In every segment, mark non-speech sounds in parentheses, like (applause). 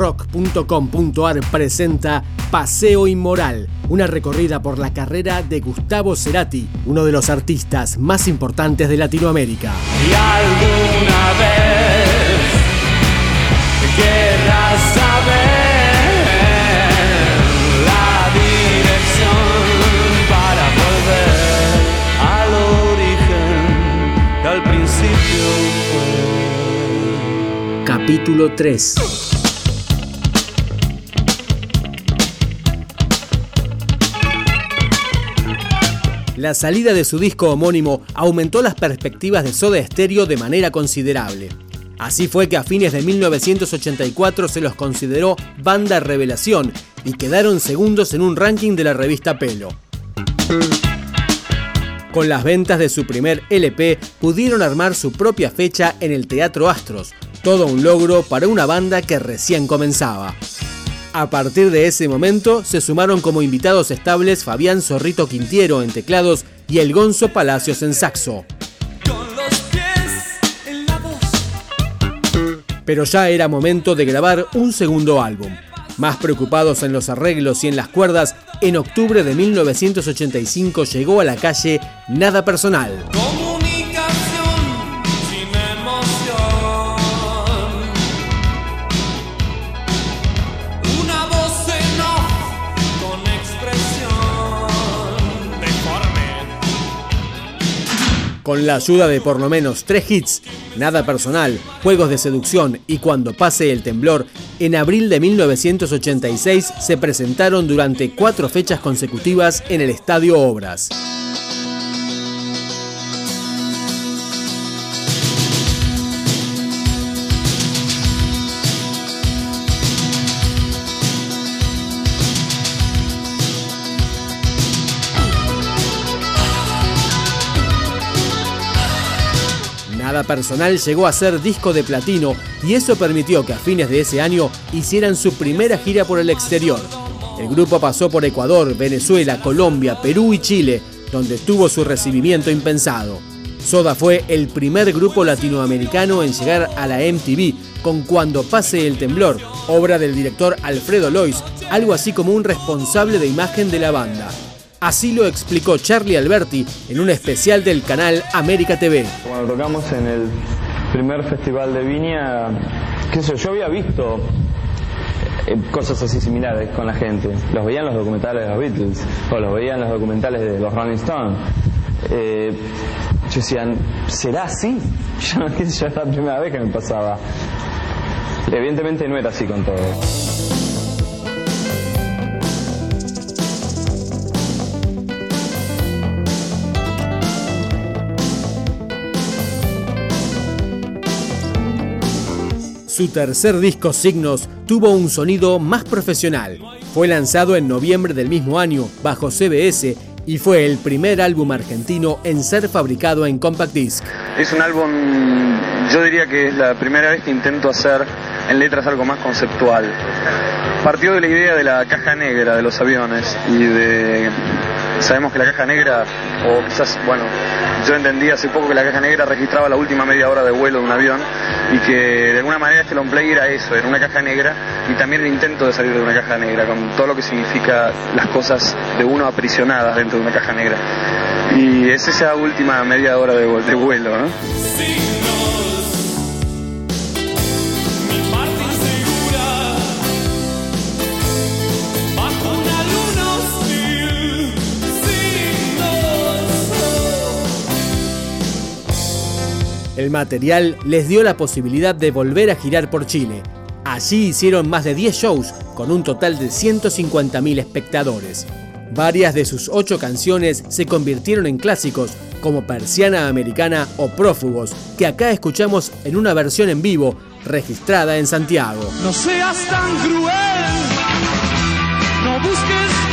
rock.com.ar presenta Paseo Inmoral, una recorrida por la carrera de Gustavo Cerati, uno de los artistas más importantes de Latinoamérica. Y alguna vez querrás saber la dirección para volver al origen al principio. Capítulo 3 La salida de su disco homónimo aumentó las perspectivas de Soda Stereo de manera considerable. Así fue que a fines de 1984 se los consideró banda revelación y quedaron segundos en un ranking de la revista Pelo. Con las ventas de su primer LP pudieron armar su propia fecha en el Teatro Astros, todo un logro para una banda que recién comenzaba. A partir de ese momento se sumaron como invitados estables Fabián Zorrito Quintiero en teclados y el Gonzo Palacios en saxo. Pero ya era momento de grabar un segundo álbum. Más preocupados en los arreglos y en las cuerdas, en octubre de 1985 llegó a la calle Nada Personal. Con la ayuda de por lo menos tres hits, Nada Personal, Juegos de Seducción y Cuando pase el temblor, en abril de 1986 se presentaron durante cuatro fechas consecutivas en el Estadio Obras. Personal llegó a ser disco de platino y eso permitió que a fines de ese año hicieran su primera gira por el exterior. El grupo pasó por Ecuador, Venezuela, Colombia, Perú y Chile, donde tuvo su recibimiento impensado. Soda fue el primer grupo latinoamericano en llegar a la MTV con Cuando pase el temblor, obra del director Alfredo Lois, algo así como un responsable de imagen de la banda. Así lo explicó Charlie Alberti en un especial del canal América TV. Cuando tocamos en el primer festival de Viña, qué sé yo, había visto eh, cosas así similares con la gente. Los veía en los documentales de los Beatles o los veía en los documentales de los Rolling Stones. Eh, yo decía, ¿será así? (laughs) Yo, qué sé yo, era la primera vez que me pasaba. Evidentemente no era así con todo. Su tercer disco Signos tuvo un sonido más profesional. Fue lanzado en noviembre del mismo año bajo CBS y fue el primer álbum argentino en ser fabricado en compact disc. Es un álbum, yo diría que es la primera vez que intento hacer en letras algo más conceptual. Partió de la idea de la caja negra de los aviones y de... Sabemos que la caja negra, o quizás, bueno, yo entendí hace poco que la caja negra registraba la última media hora de vuelo de un avión y que de alguna manera este long play era eso, era una caja negra y también el intento de salir de una caja negra, con todo lo que significa las cosas de uno aprisionadas dentro de una caja negra. Y es esa última media hora de, vu- de vuelo, ¿no? El material les dio la posibilidad de volver a girar por Chile. Allí hicieron más de 10 shows con un total de 150.000 espectadores. Varias de sus ocho canciones se convirtieron en clásicos como Persiana Americana o Prófugos, que acá escuchamos en una versión en vivo registrada en Santiago. No seas tan cruel, no busques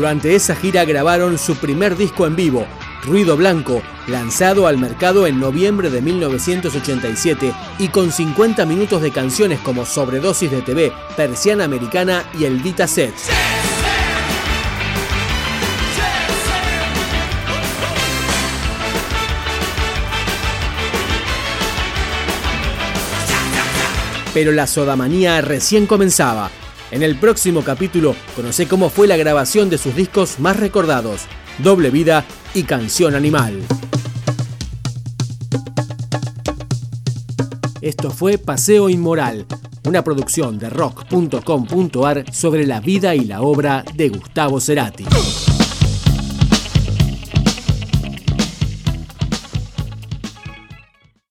Durante esa gira grabaron su primer disco en vivo, Ruido Blanco, lanzado al mercado en noviembre de 1987 y con 50 minutos de canciones como Sobredosis de TV, Persiana Americana y El Dita Set. Pero la sodamanía recién comenzaba. En el próximo capítulo conoce cómo fue la grabación de sus discos más recordados, Doble Vida y Canción Animal. Esto fue Paseo Inmoral, una producción de rock.com.ar sobre la vida y la obra de Gustavo Cerati.